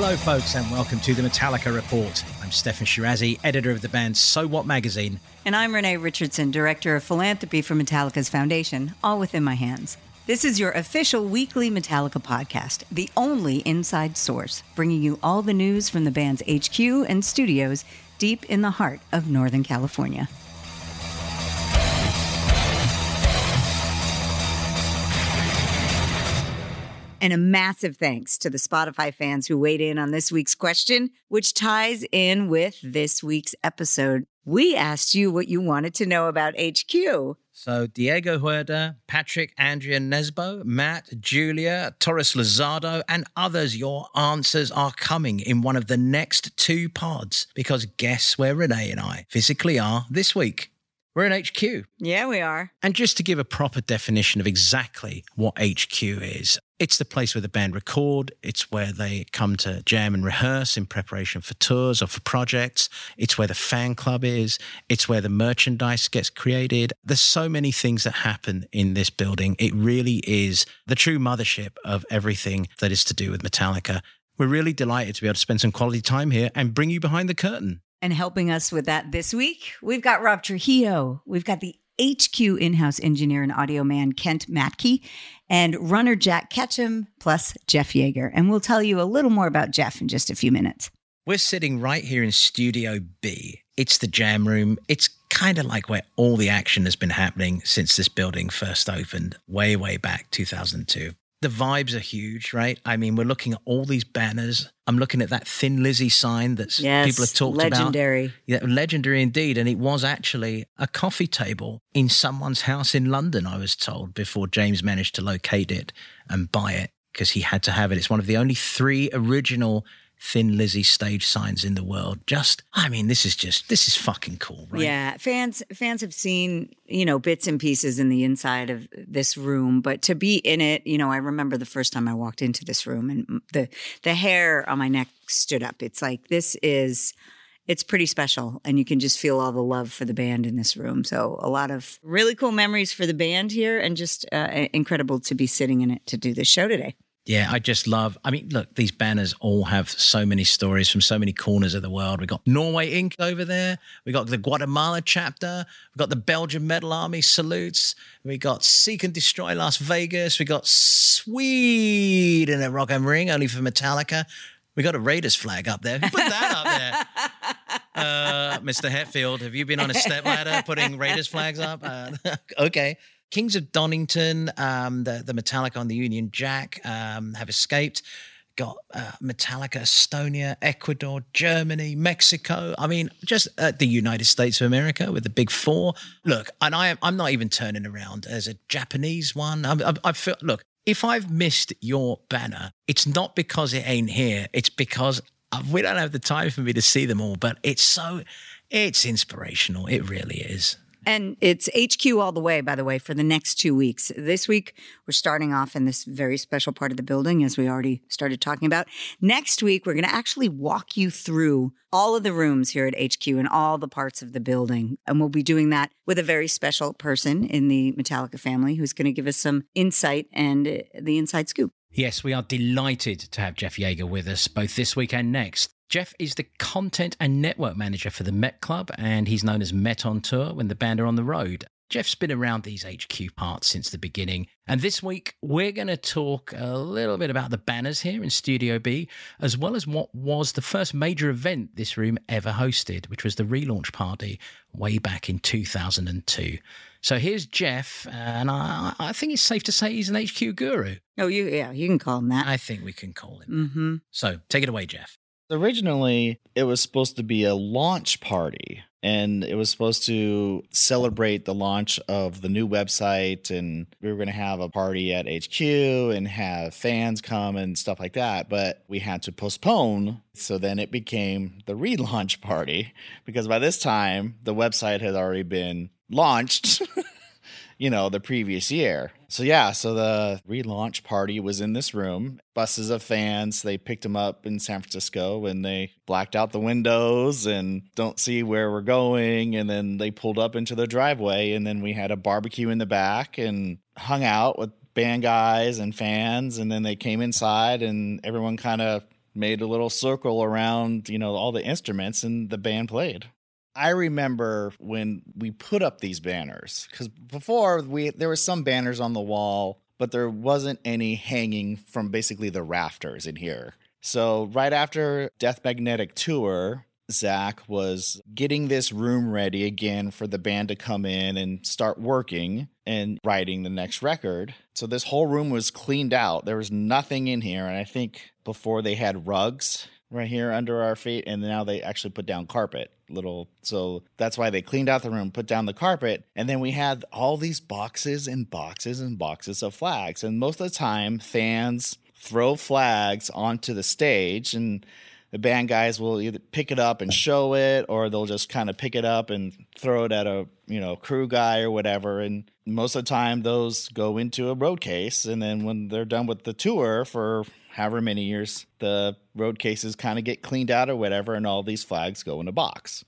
Hello, folks, and welcome to the Metallica Report. I'm Steffan Chirazi, editor of the band So What magazine. And I'm Renee Richardson, director of philanthropy for Metallica's foundation, all within my hands. This is your official weekly Metallica podcast, the only inside source, bringing you all the news from the band's HQ and studios deep in the heart of Northern California. And a massive thanks to the Spotify fans who weighed in on this week's question, which ties in with this week's episode. We asked you what you wanted to know about HQ. So, Diego Huerta, Patrick, Andrea Nesbo, Matt, Julia, Torres Lozado, and others, your answers are coming in one of the next two pods because guess where Renee and I physically are this week? We're in HQ. Yeah, we are. And just to give a proper definition of exactly what HQ is, it's the place where the band record, it's where they come to jam and rehearse in preparation for tours or for projects, it's where the fan club is, it's where the merchandise gets created. There's so many things that happen in this building. It really is the true mothership of everything that is to do with Metallica. We're really delighted to be able to spend some quality time here and bring you behind the curtain. And helping us with that this week, we've got Rob Trujillo. We've got the HQ in house engineer and audio man, Kent Matcke, and runner Jack Ketcham, plus Jeff Yeager. And we'll tell you a little more about Jeff in just a few minutes. We're sitting right here in Studio B. It's the jam room. It's kind of like where all the action has been happening since this building first opened, way, way back 2002 the vibes are huge, right? I mean, we're looking at all these banners. I'm looking at that Thin Lizzy sign that yes, people have talked legendary. about. Legendary. Yeah, legendary indeed. And it was actually a coffee table in someone's house in London, I was told, before James managed to locate it and buy it because he had to have it. It's one of the only three original Thin Lizzy stage signs in the world. Just, I mean, this is just, this is fucking cool, right? Yeah, fans fans have seen you know bits and pieces in the inside of this room, but to be in it, you know, I remember the first time I walked into this room and the the hair on my neck stood up. It's like this is. It's pretty special, and you can just feel all the love for the band in this room. So, a lot of really cool memories for the band here, and just uh, incredible to be sitting in it to do this show today. Yeah, I just love. I mean, look, these banners all have so many stories from so many corners of the world. We got Norway Inc. over there. We got the Guatemala chapter. We got the Belgian Metal Army salutes. We got Seek and Destroy Las Vegas. We got Sweden at Rock am Ring, only for Metallica. We got a Raiders flag up there. Who put that up there? Uh, Mr. Hetfield, have you been on a step ladder putting Raiders flags up? Uh, okay. Kings of Donington, um, the, the Metallica on the Union Jack um, have escaped. Got uh, Metallica, Estonia, Ecuador, Germany, Mexico. I mean, just uh, the United States of America with the big four. Look, and I, I'm not even turning around. There's a Japanese one. I, I, I feel, look, if I've missed your banner, it's not because it ain't here. It's because uh, we don't have the time for me to see them all. But it's so, it's inspirational. It really is. And it's HQ all the way, by the way, for the next two weeks. This week, we're starting off in this very special part of the building, as we already started talking about. Next week, we're going to actually walk you through all of the rooms here at HQ and all the parts of the building. And we'll be doing that with a very special person in the Metallica family who's going to give us some insight and uh, the inside scoop. Yes, we are delighted to have Jeff Yeager with us both this week and next. Jeff is the content and network manager for the Met Club, and he's known as Met on Tour when the band are on the road. Jeff's been around these HQ parts since the beginning. And this week, we're going to talk a little bit about the banners here in Studio B, as well as what was the first major event this room ever hosted, which was the relaunch party way back in 2002. So here's Jeff, and I, I think it's safe to say he's an HQ guru. Oh, you yeah, you can call him that. I think we can call him. mm-hmm. So take it away, Jeff. Originally, it was supposed to be a launch party and it was supposed to celebrate the launch of the new website and we were going to have a party at HQ and have fans come and stuff like that but we had to postpone so then it became the relaunch party because by this time the website had already been launched you know, the previous year. So yeah, so the relaunch party was in this room. Buses of fans, they picked them up in San Francisco and they blacked out the windows and don't see where we're going and then they pulled up into the driveway and then we had a barbecue in the back and hung out with band guys and fans and then they came inside and everyone kind of made a little circle around, you know, all the instruments and the band played. I remember when we put up these banners because before we there were some banners on the wall, but there wasn't any hanging from basically the rafters in here. So right after Death Magnetic tour, Zach was getting this room ready again for the band to come in and start working and writing the next record. So this whole room was cleaned out. There was nothing in here. And I think before they had rugs right here under our feet and now they actually put down carpet little so that's why they cleaned out the room put down the carpet and then we had all these boxes and boxes and boxes of flags and most of the time fans throw flags onto the stage and the band guys will either pick it up and show it or they'll just kind of pick it up and throw it at a you know crew guy or whatever and most of the time those go into a road case and then when they're done with the tour for however many years, the road cases kind of get cleaned out or whatever, and all these flags go in a box.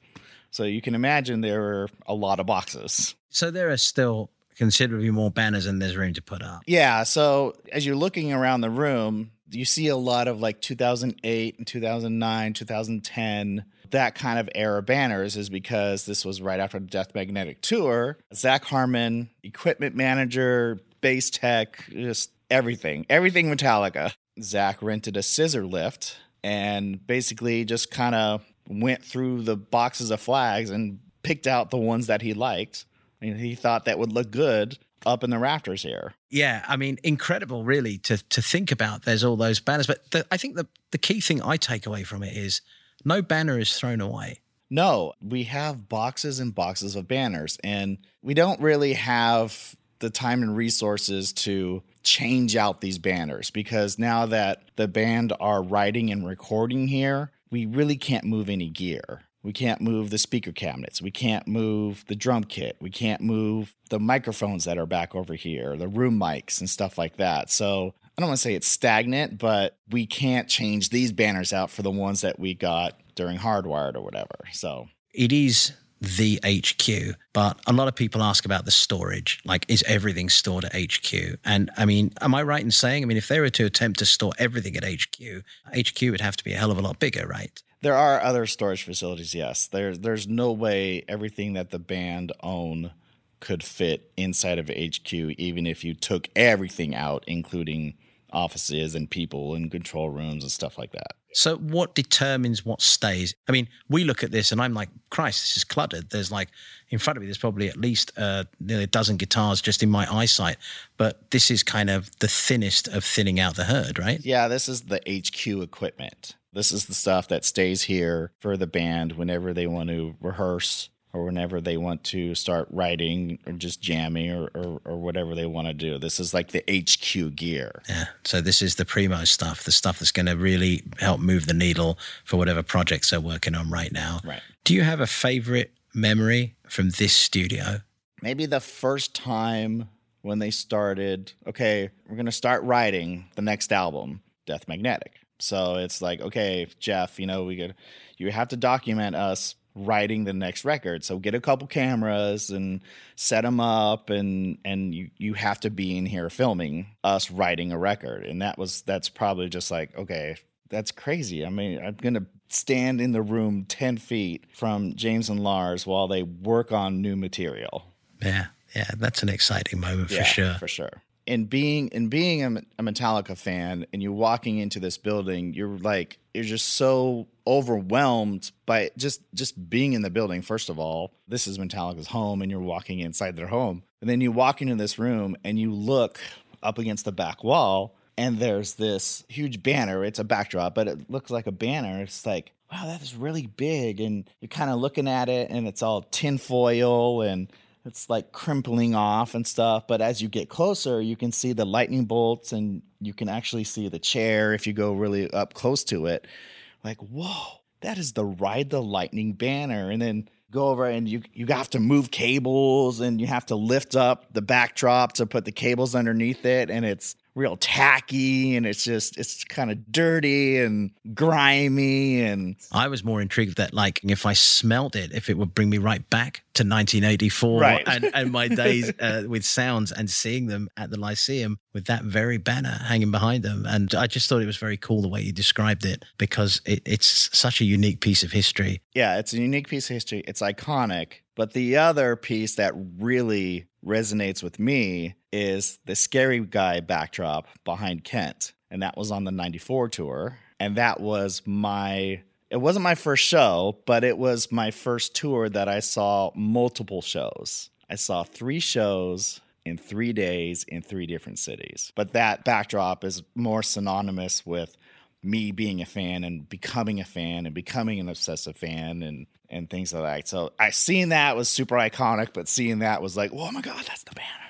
So you can imagine there are a lot of boxes. So there are still considerably more banners than there's room to put up. Yeah. So as you're looking around the room, you see a lot of like 2008 and 2009, 2010, that kind of era banners is because this was right after the Death Magnetic tour. Zach Harmon, equipment manager, bass tech, just everything, everything Metallica. Zach rented a scissor lift and basically just kind of went through the boxes of flags and picked out the ones that he liked. I mean, he thought that would look good up in the rafters here. Yeah, I mean, incredible, really, to to think about. There's all those banners, but the, I think the the key thing I take away from it is no banner is thrown away. No, we have boxes and boxes of banners, and we don't really have the time and resources to change out these banners because now that the band are writing and recording here, we really can't move any gear. We can't move the speaker cabinets. We can't move the drum kit. We can't move the microphones that are back over here, the room mics and stuff like that. So I don't want to say it's stagnant, but we can't change these banners out for the ones that we got during Hardwired or whatever. So it is the HQ, but a lot of people ask about the storage. Like, is everything stored at HQ? And I mean, am I right in saying, I mean, if they were to attempt to store everything at HQ, HQ would have to be a hell of a lot bigger, right? There are other storage facilities, yes. There's there's no way everything that the band own could fit inside of HQ, even if you took everything out, including offices and people and control rooms and stuff like that. So, what determines what stays? I mean, we look at this and I'm like, Christ, this is cluttered. There's like, in front of me, there's probably at least uh, nearly a dozen guitars just in my eyesight. But this is kind of the thinnest of thinning out the herd, right? Yeah, this is the HQ equipment. This is the stuff that stays here for the band whenever they want to rehearse or whenever they want to start writing or just jamming or, or, or, whatever they want to do. This is like the HQ gear. Yeah. So this is the primo stuff, the stuff that's going to really help move the needle for whatever projects they're working on right now. Right. Do you have a favorite memory from this studio? Maybe the first time when they started, okay, we're going to start writing the next album, Death Magnetic. So it's like, okay, Jeff, you know, we could, you have to document us writing the next record. So get a couple cameras and set them up and and you you have to be in here filming us writing a record. And that was that's probably just like okay, that's crazy. I mean, I'm going to stand in the room 10 feet from James and Lars while they work on new material. Yeah, yeah, that's an exciting moment for sure. For sure. And being and being a, a Metallica fan, and you're walking into this building, you're like you're just so overwhelmed by just just being in the building. First of all, this is Metallica's home, and you're walking inside their home, and then you walk into this room and you look up against the back wall, and there's this huge banner. It's a backdrop, but it looks like a banner. It's like wow, that is really big, and you're kind of looking at it, and it's all tinfoil and it's like crimpling off and stuff. But as you get closer, you can see the lightning bolts and you can actually see the chair if you go really up close to it. Like, whoa, that is the Ride the Lightning banner. And then go over and you you have to move cables and you have to lift up the backdrop to put the cables underneath it and it's real tacky and it's just it's kind of dirty and grimy and I was more intrigued that like if I smelt it, if it would bring me right back to 1984 Right. and, and my days uh, with sounds and seeing them at the Lyceum with that very banner hanging behind them. And I just thought it was very cool the way you described it because it, it's such a unique piece of history. yeah, it's a unique piece of history. It's iconic. But the other piece that really resonates with me is the scary guy backdrop behind Kent. And that was on the 94 tour. And that was my, it wasn't my first show, but it was my first tour that I saw multiple shows. I saw three shows in three days in three different cities. But that backdrop is more synonymous with me being a fan and becoming a fan and becoming an obsessive fan and and things like that. So I seen that was super iconic, but seeing that was like, oh my god, that's the banner.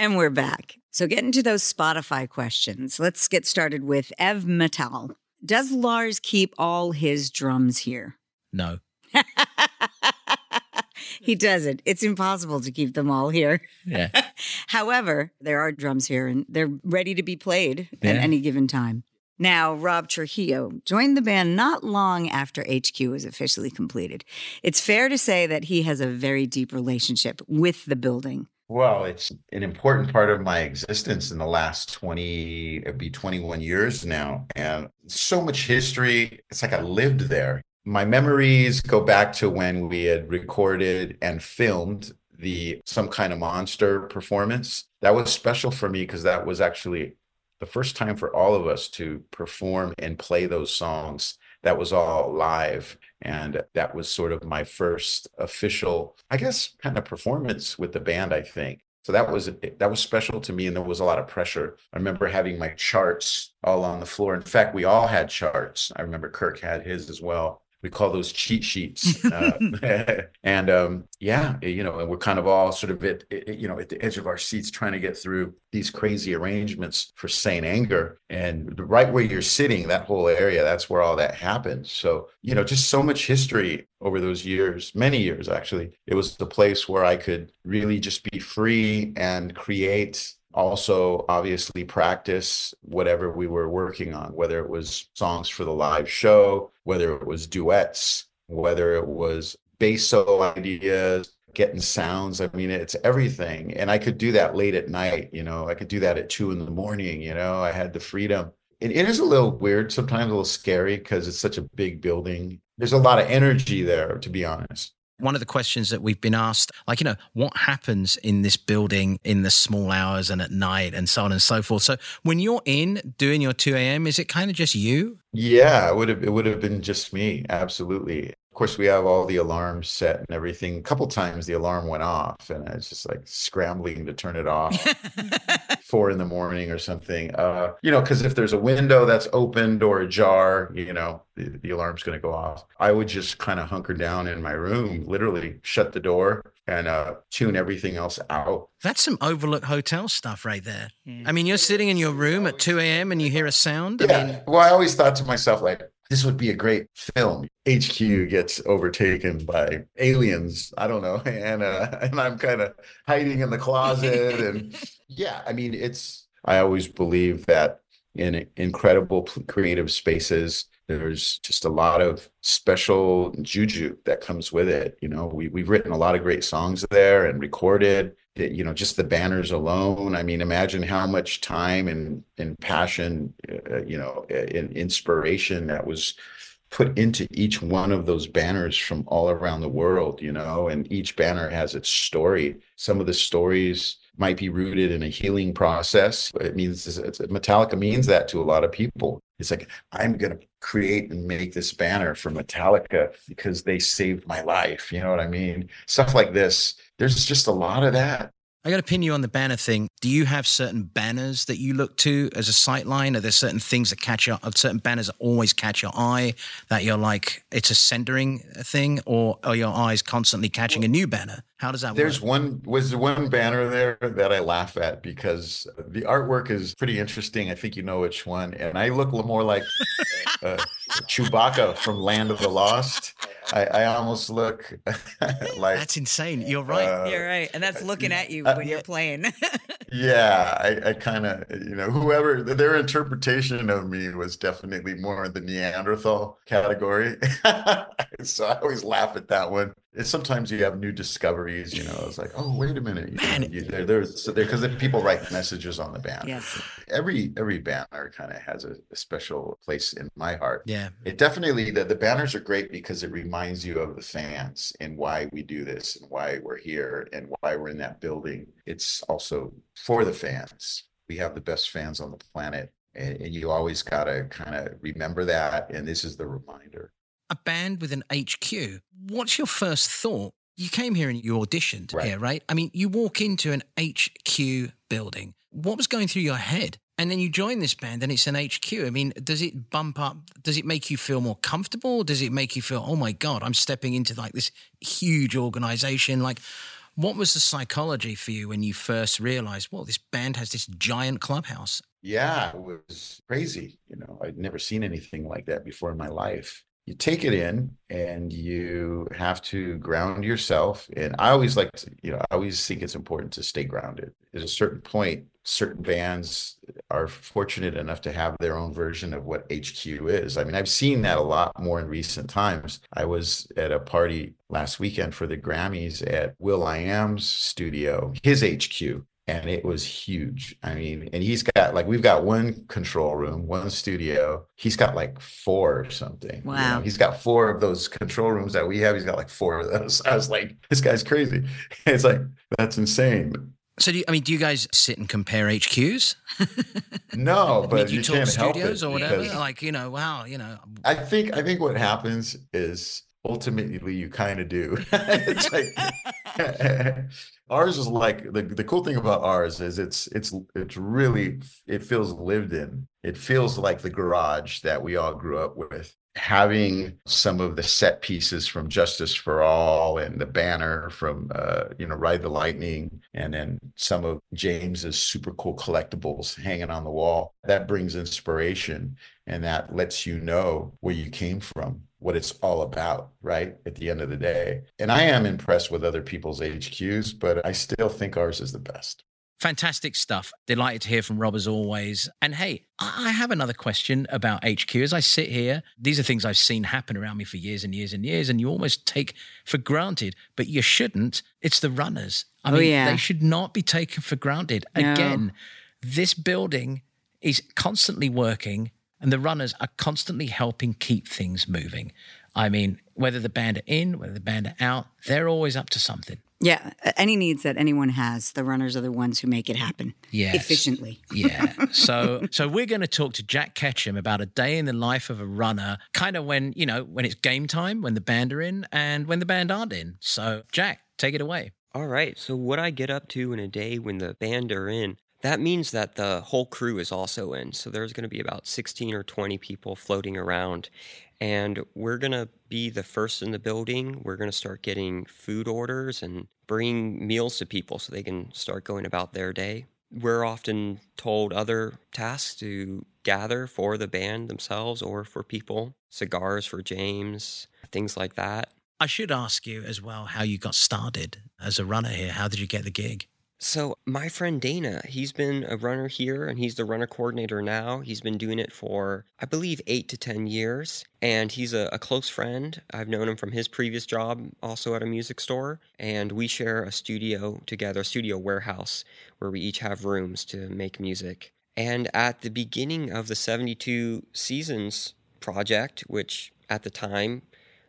And we're back. So, getting to those Spotify questions, let's get started with Ev Metal. Does Lars keep all his drums here? No. he doesn't. It's impossible to keep them all here. Yeah. However, there are drums here and they're ready to be played at any given time. Now, Rob Trujillo joined the band not long after HQ was officially completed. It's fair to say that he has a very deep relationship with the building. Well, it's an important part of my existence in the last 20, it'd be 21 years now. And so much history. It's like I lived there. My memories go back to when we had recorded and filmed the Some Kind of Monster performance. That was special for me because that was actually the first time for all of us to perform and play those songs that was all live and that was sort of my first official i guess kind of performance with the band i think. So that was that was special to me and there was a lot of pressure. I remember having my charts all on the floor. In fact we all had charts. I remember kirk had his as well we call those cheat sheets uh, and um, yeah you know and we're kind of all sort of at you know at the edge of our seats trying to get through these crazy arrangements for saint anger. And right where you're sitting that whole area that's where all that happens so you know just so much history over those years many years actually. It was the place where i could really just be free and create also obviously practice whatever we were working on whether it was songs for the live show whether it was duets whether it was bass solo ideas getting sounds. I mean it's everything. And i could do that late at night you know i could do that at two in the morning you know i had the freedom. It, it is a little weird sometimes a little scary because it's such a big building. There's a lot of energy there to be honest one of the questions that we've been asked, like, you know, what happens in this building in the small hours and at night and so on and so forth. So when you're in doing your 2 a.m., is it kind of just you? Yeah, it would have it would have been just me. Absolutely course, we have all the alarms set and everything. A couple times the alarm went off, and I was just like scrambling to turn it off, four in the morning or something. Uh, you know, because if there's a window that's opened or ajar, you know, the, the alarm's going to go off. I would just kind of hunker down in my room, literally shut the door and uh, tune everything else out. That's some overlook hotel stuff right there. I mean, you're sitting in your room at 2 a.m. and you hear a sound. Yeah. I mean, well, I always thought to myself, like, this would be a great film. HQ gets overtaken by aliens. I don't know, and uh, and I'm kind of hiding in the closet, and yeah, I mean, it's. I always believe that in incredible creative spaces, there's just a lot of special juju that comes with it. You know, we we've written a lot of great songs there and recorded. You know, just the banners alone. I mean, imagine how much time and and passion, uh, you know, and inspiration that was put into each one of those banners from all around the world, you know, and each banner has its story. Some of the stories might be rooted in a healing process. It means Metallica means that to a lot of people. It's like, I'm going to create and make this banner for Metallica because they saved my life. You know what I mean? Stuff like this. There's just a lot of that. I got to pin you on the banner thing. Do you have certain banners that you look to as a sightline? Are there certain things that catch your, are certain banners that always catch your eye that you're like, it's a centering thing, or are your eyes constantly catching a new banner? How does that work? There's work? one, was one banner there that I laugh at because the artwork is pretty interesting. I think you know which one. And I look more like uh, Chewbacca from Land of the Lost. I, I almost look like that's insane. You're right. Uh, you're right, and that's looking at you uh, when you're playing. yeah, I, I kind of you know whoever their interpretation of me was definitely more in the Neanderthal category. so I always laugh at that one sometimes you have new discoveries. You know, it's like, oh, wait a minute, man, you, there, there's so there because people write messages on the banner. Yes. Every every banner kind of has a, a, special place in my heart. Yeah. It definitely the, the banners are great because it reminds you of the fans and why we do this and why we're here and why we're in that building. It's also for the fans. We have the best fans on the planet. And, and you always got to kind of remember that. And this is the reminder a band with an HQ. What's your first thought? You came here and you auditioned right. here, right? I mean, you walk into an HQ building. What was going through your head? And then you join this band and it's an HQ. I mean, does it bump up? Does it make you feel more comfortable? Does it make you feel, oh my God, I'm stepping into like this huge organization? Like, what was the psychology for you when you first realized, well, this band has this giant clubhouse? Yeah, it was crazy. You know, I'd never seen anything like that before in my life you take it in and you have to ground yourself and i always like to you know i always think it's important to stay grounded at a certain point certain bands are fortunate enough to have their own version of what HQ is. I mean, I've seen that a lot more in recent times. I was at a party last weekend for the Grammys at will.i.am's studio, his HQ and it was huge. I mean, and he's got like we've got one control room, one studio. He's got like four or something. Wow. You know, he's got four of those control rooms that we have. He's got like four of those. I was like, this guy's crazy. It's like that's insane. So, do you, I mean, do you guys sit and compare HQs? No, I but mean, you, you talk can't help studios it or whatever? because Like, you know, wow, you know, I think I think what happens is ultimately you kind of do. it's like ours is like the the cool thing about ours is it's it's it's really it feels lived in. It feels like the garage that we all grew up with. Having some of the set pieces from Justice for All and the banner from uh, you know Ride the Lightning, and then some of James's super cool collectibles hanging on the wall. That brings inspiration and that lets you know where you came from, what it's all about, right? At the end of the day. And I am impressed with other people's HQs, but I still think ours is the best. fantastic stuff. Delighted to hear from Rob as always. And hey, I I have another question about HQ. As I sit here, these are things I've seen happen around me for years and years and years, and you almost take for granted, but you shouldn't. It's the runners. I Oh, mean, yeah. they should not be taken for granted. No. Again, this building is constantly working and the runners are constantly helping keep things moving. I mean, whether the band are in, whether the band are out, they're always up to something. Yeah, any needs that anyone has, the runners are the ones who make it happen Yes. efficiently. Yeah. So so we're going to talk to Jack Ketcham about a day in the life of a runner, kind of when, you know, when it's game time, when the band are in and when the band aren't in. So Jack, take it away. All right. So what I get up to in a day when the band are in, that means that the whole crew is also in. So there's going to be about 16 or 20 people floating around. And we're going to be the first in the building. We're going to start getting food orders and bringing meals to people so they can start going about their day. We're often told other tasks to gather for the band themselves or for people, cigars for James, things like that. I should ask you as well how you got started as a runner here. How did you get the gig? So, my friend Dana, he's been a runner here and he's the runner coordinator now. He's been doing it for, I believe, eight to 10 years. And he's a, a close friend. I've known him from his previous job, also at a music store. And we share a studio together, a studio warehouse, where we each have rooms to make music. And at the beginning of the 72 Seasons project, which at the time,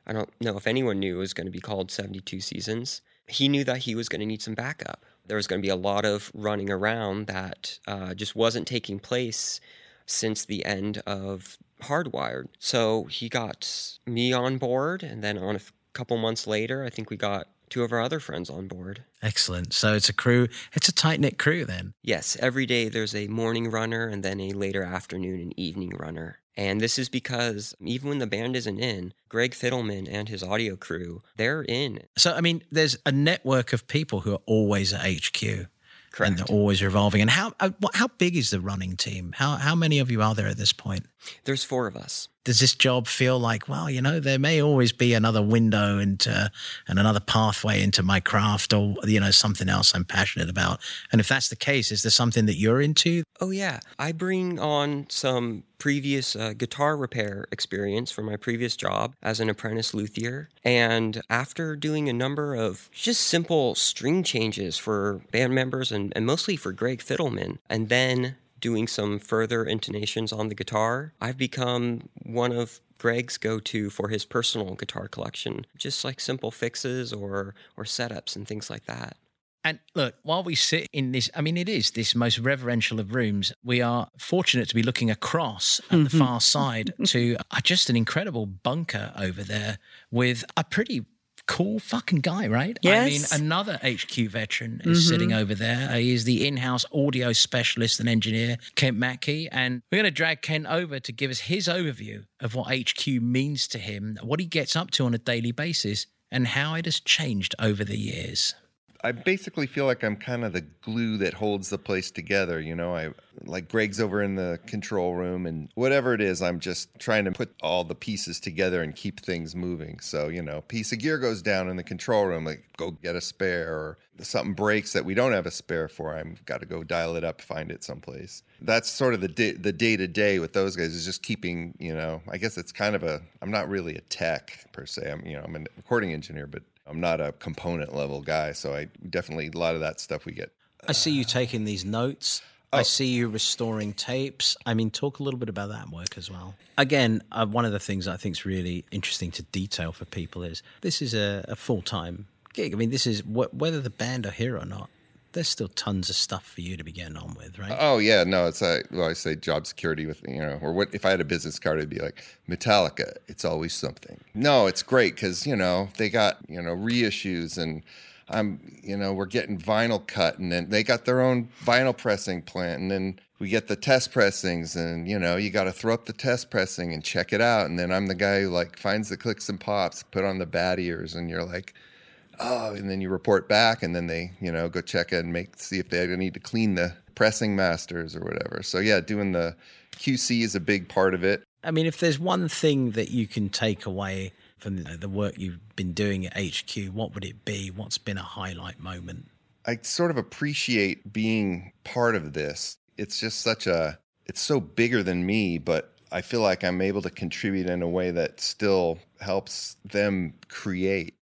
I don't know if anyone knew it was going to be called 72 Seasons, he knew that he was going to need some backup. There was going to be a lot of running around that uh, just wasn't taking place since the end of Hardwired. So he got me on board, and then on a f- couple months later, I think we got two of our other friends on board. Excellent. So it's a crew, it's a tight knit crew then. Yes, every day there's a morning runner and then a later afternoon and evening runner. And this is because even when the band isn't in, Greg Fidelman and his audio crew, they're in. So, I mean, there's a network of people who are always at HQ. And they're always revolving. And how uh, how big is the running team? How how many of you are there at this point? There's four of us. Does this job feel like, well, you know, there may always be another window into and another pathway into my craft or you know something else I'm passionate about? And if that's the case, is there something that you're into? Oh, yeah. I bring on some previous uh, guitar repair experience from my previous job as an apprentice luthier. And after doing a number of just simple string changes for band members and, and mostly for Greg Fidelman, and then doing some further intonations on the guitar, I've become one of Greg's go-to for his personal guitar collection, just like simple fixes or or setups and things like that. And look, while we sit in this, I mean, it is this most reverential of rooms. We are fortunate to be looking across at the far side to uh, just an incredible bunker over there with a pretty cool fucking guy, right? Yes. I mean, another HQ veteran is mm-hmm. sitting over there. He is the in house audio specialist and engineer, Kent Matcke. And we're going to drag Kent over to give us his overview of what HQ means to him, what he gets up to on a daily basis, and how it has changed over the years. I basically feel like I'm kind of the glue that holds the place together. You know, I like Greg's over in the control room, and whatever it is, I'm just trying to put all the pieces together and keep things moving. So, you know, piece of gear goes down in the control room, like go get a spare, or something breaks that we don't have a spare for. I've got to go dial it up, find it someplace. That's sort of the the day to day with those guys is just keeping. You know, I guess it's kind of a. I'm not really a tech per se. I'm you know I'm a recording engineer, but I'm not a component level guy, so I definitely a lot of that stuff we get. I see you taking these notes. I see you restoring tapes. I mean, talk a little bit about that work as well. Again, uh, one of the things I think is really interesting to detail for people is this is a, a full time gig. I mean, this is wh- whether the band are here or not. There's still tons of stuff for you to be getting on with, right? Oh yeah, no, it's like well, I say job security with you know, or what if I had a business card, it'd be like Metallica. It's always something. No, it's great because you know they got you know reissues and I'm you know we're getting vinyl cut and then they got their own vinyl pressing plant and then we get the test pressings and you know you got to throw up the test pressing and check it out and then I'm the guy who like finds the clicks and pops, put on the bad ears and you're like oh, and then you report back, and then they, you know, go check and make see if they need to clean the pressing masters or whatever. So yeah, doing the QC is a big part of it. I mean, if there's one thing that you can take away from the, the work you've been doing at HQ, what would it be? What's been a highlight moment? I sort of appreciate being part of this. It's just such a, it's so bigger than me, but I feel like I'm able to contribute in a way that still helps them create.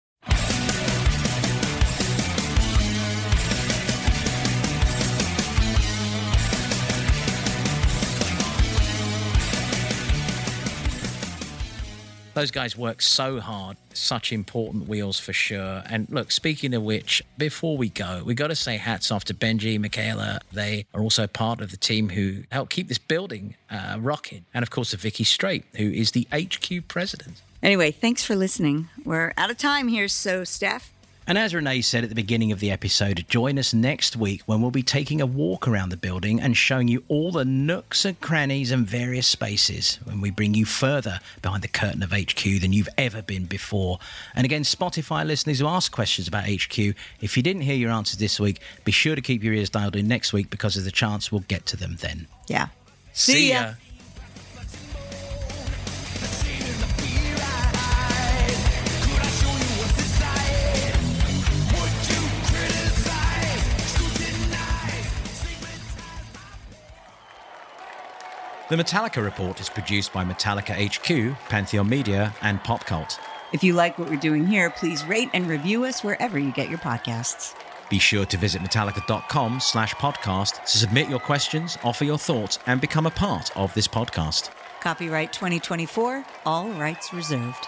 Those guys work so hard, such important wheels for sure. And look, speaking of which, before we go, we got to say hats off to Benji, Michaela. They are also part of the team who help keep this building uh, rocking. And of course, to Vicky Straight, who is the HQ president. Anyway, thanks for listening. We're out of time here, so Steph. And as Renee said at the beginning of the episode, join us next week when we'll be taking a walk around the building and showing you all the nooks and crannies and various spaces when we bring you further behind the curtain of HQ than you've ever been before. And again, Spotify listeners who ask questions about HQ, if you didn't hear your answers this week, be sure to keep your ears dialed in next week because there's a chance we'll get to them then. Yeah. See ya. The Metallica Report is produced by Metallica HQ, Pantheon Media, and Pop Cult. If you like what we're doing here, please rate and review us wherever you get your podcasts. Be sure to visit metallica.com slash podcast to submit your questions, offer your thoughts, and become a part of this podcast. Copyright 2024, all rights reserved.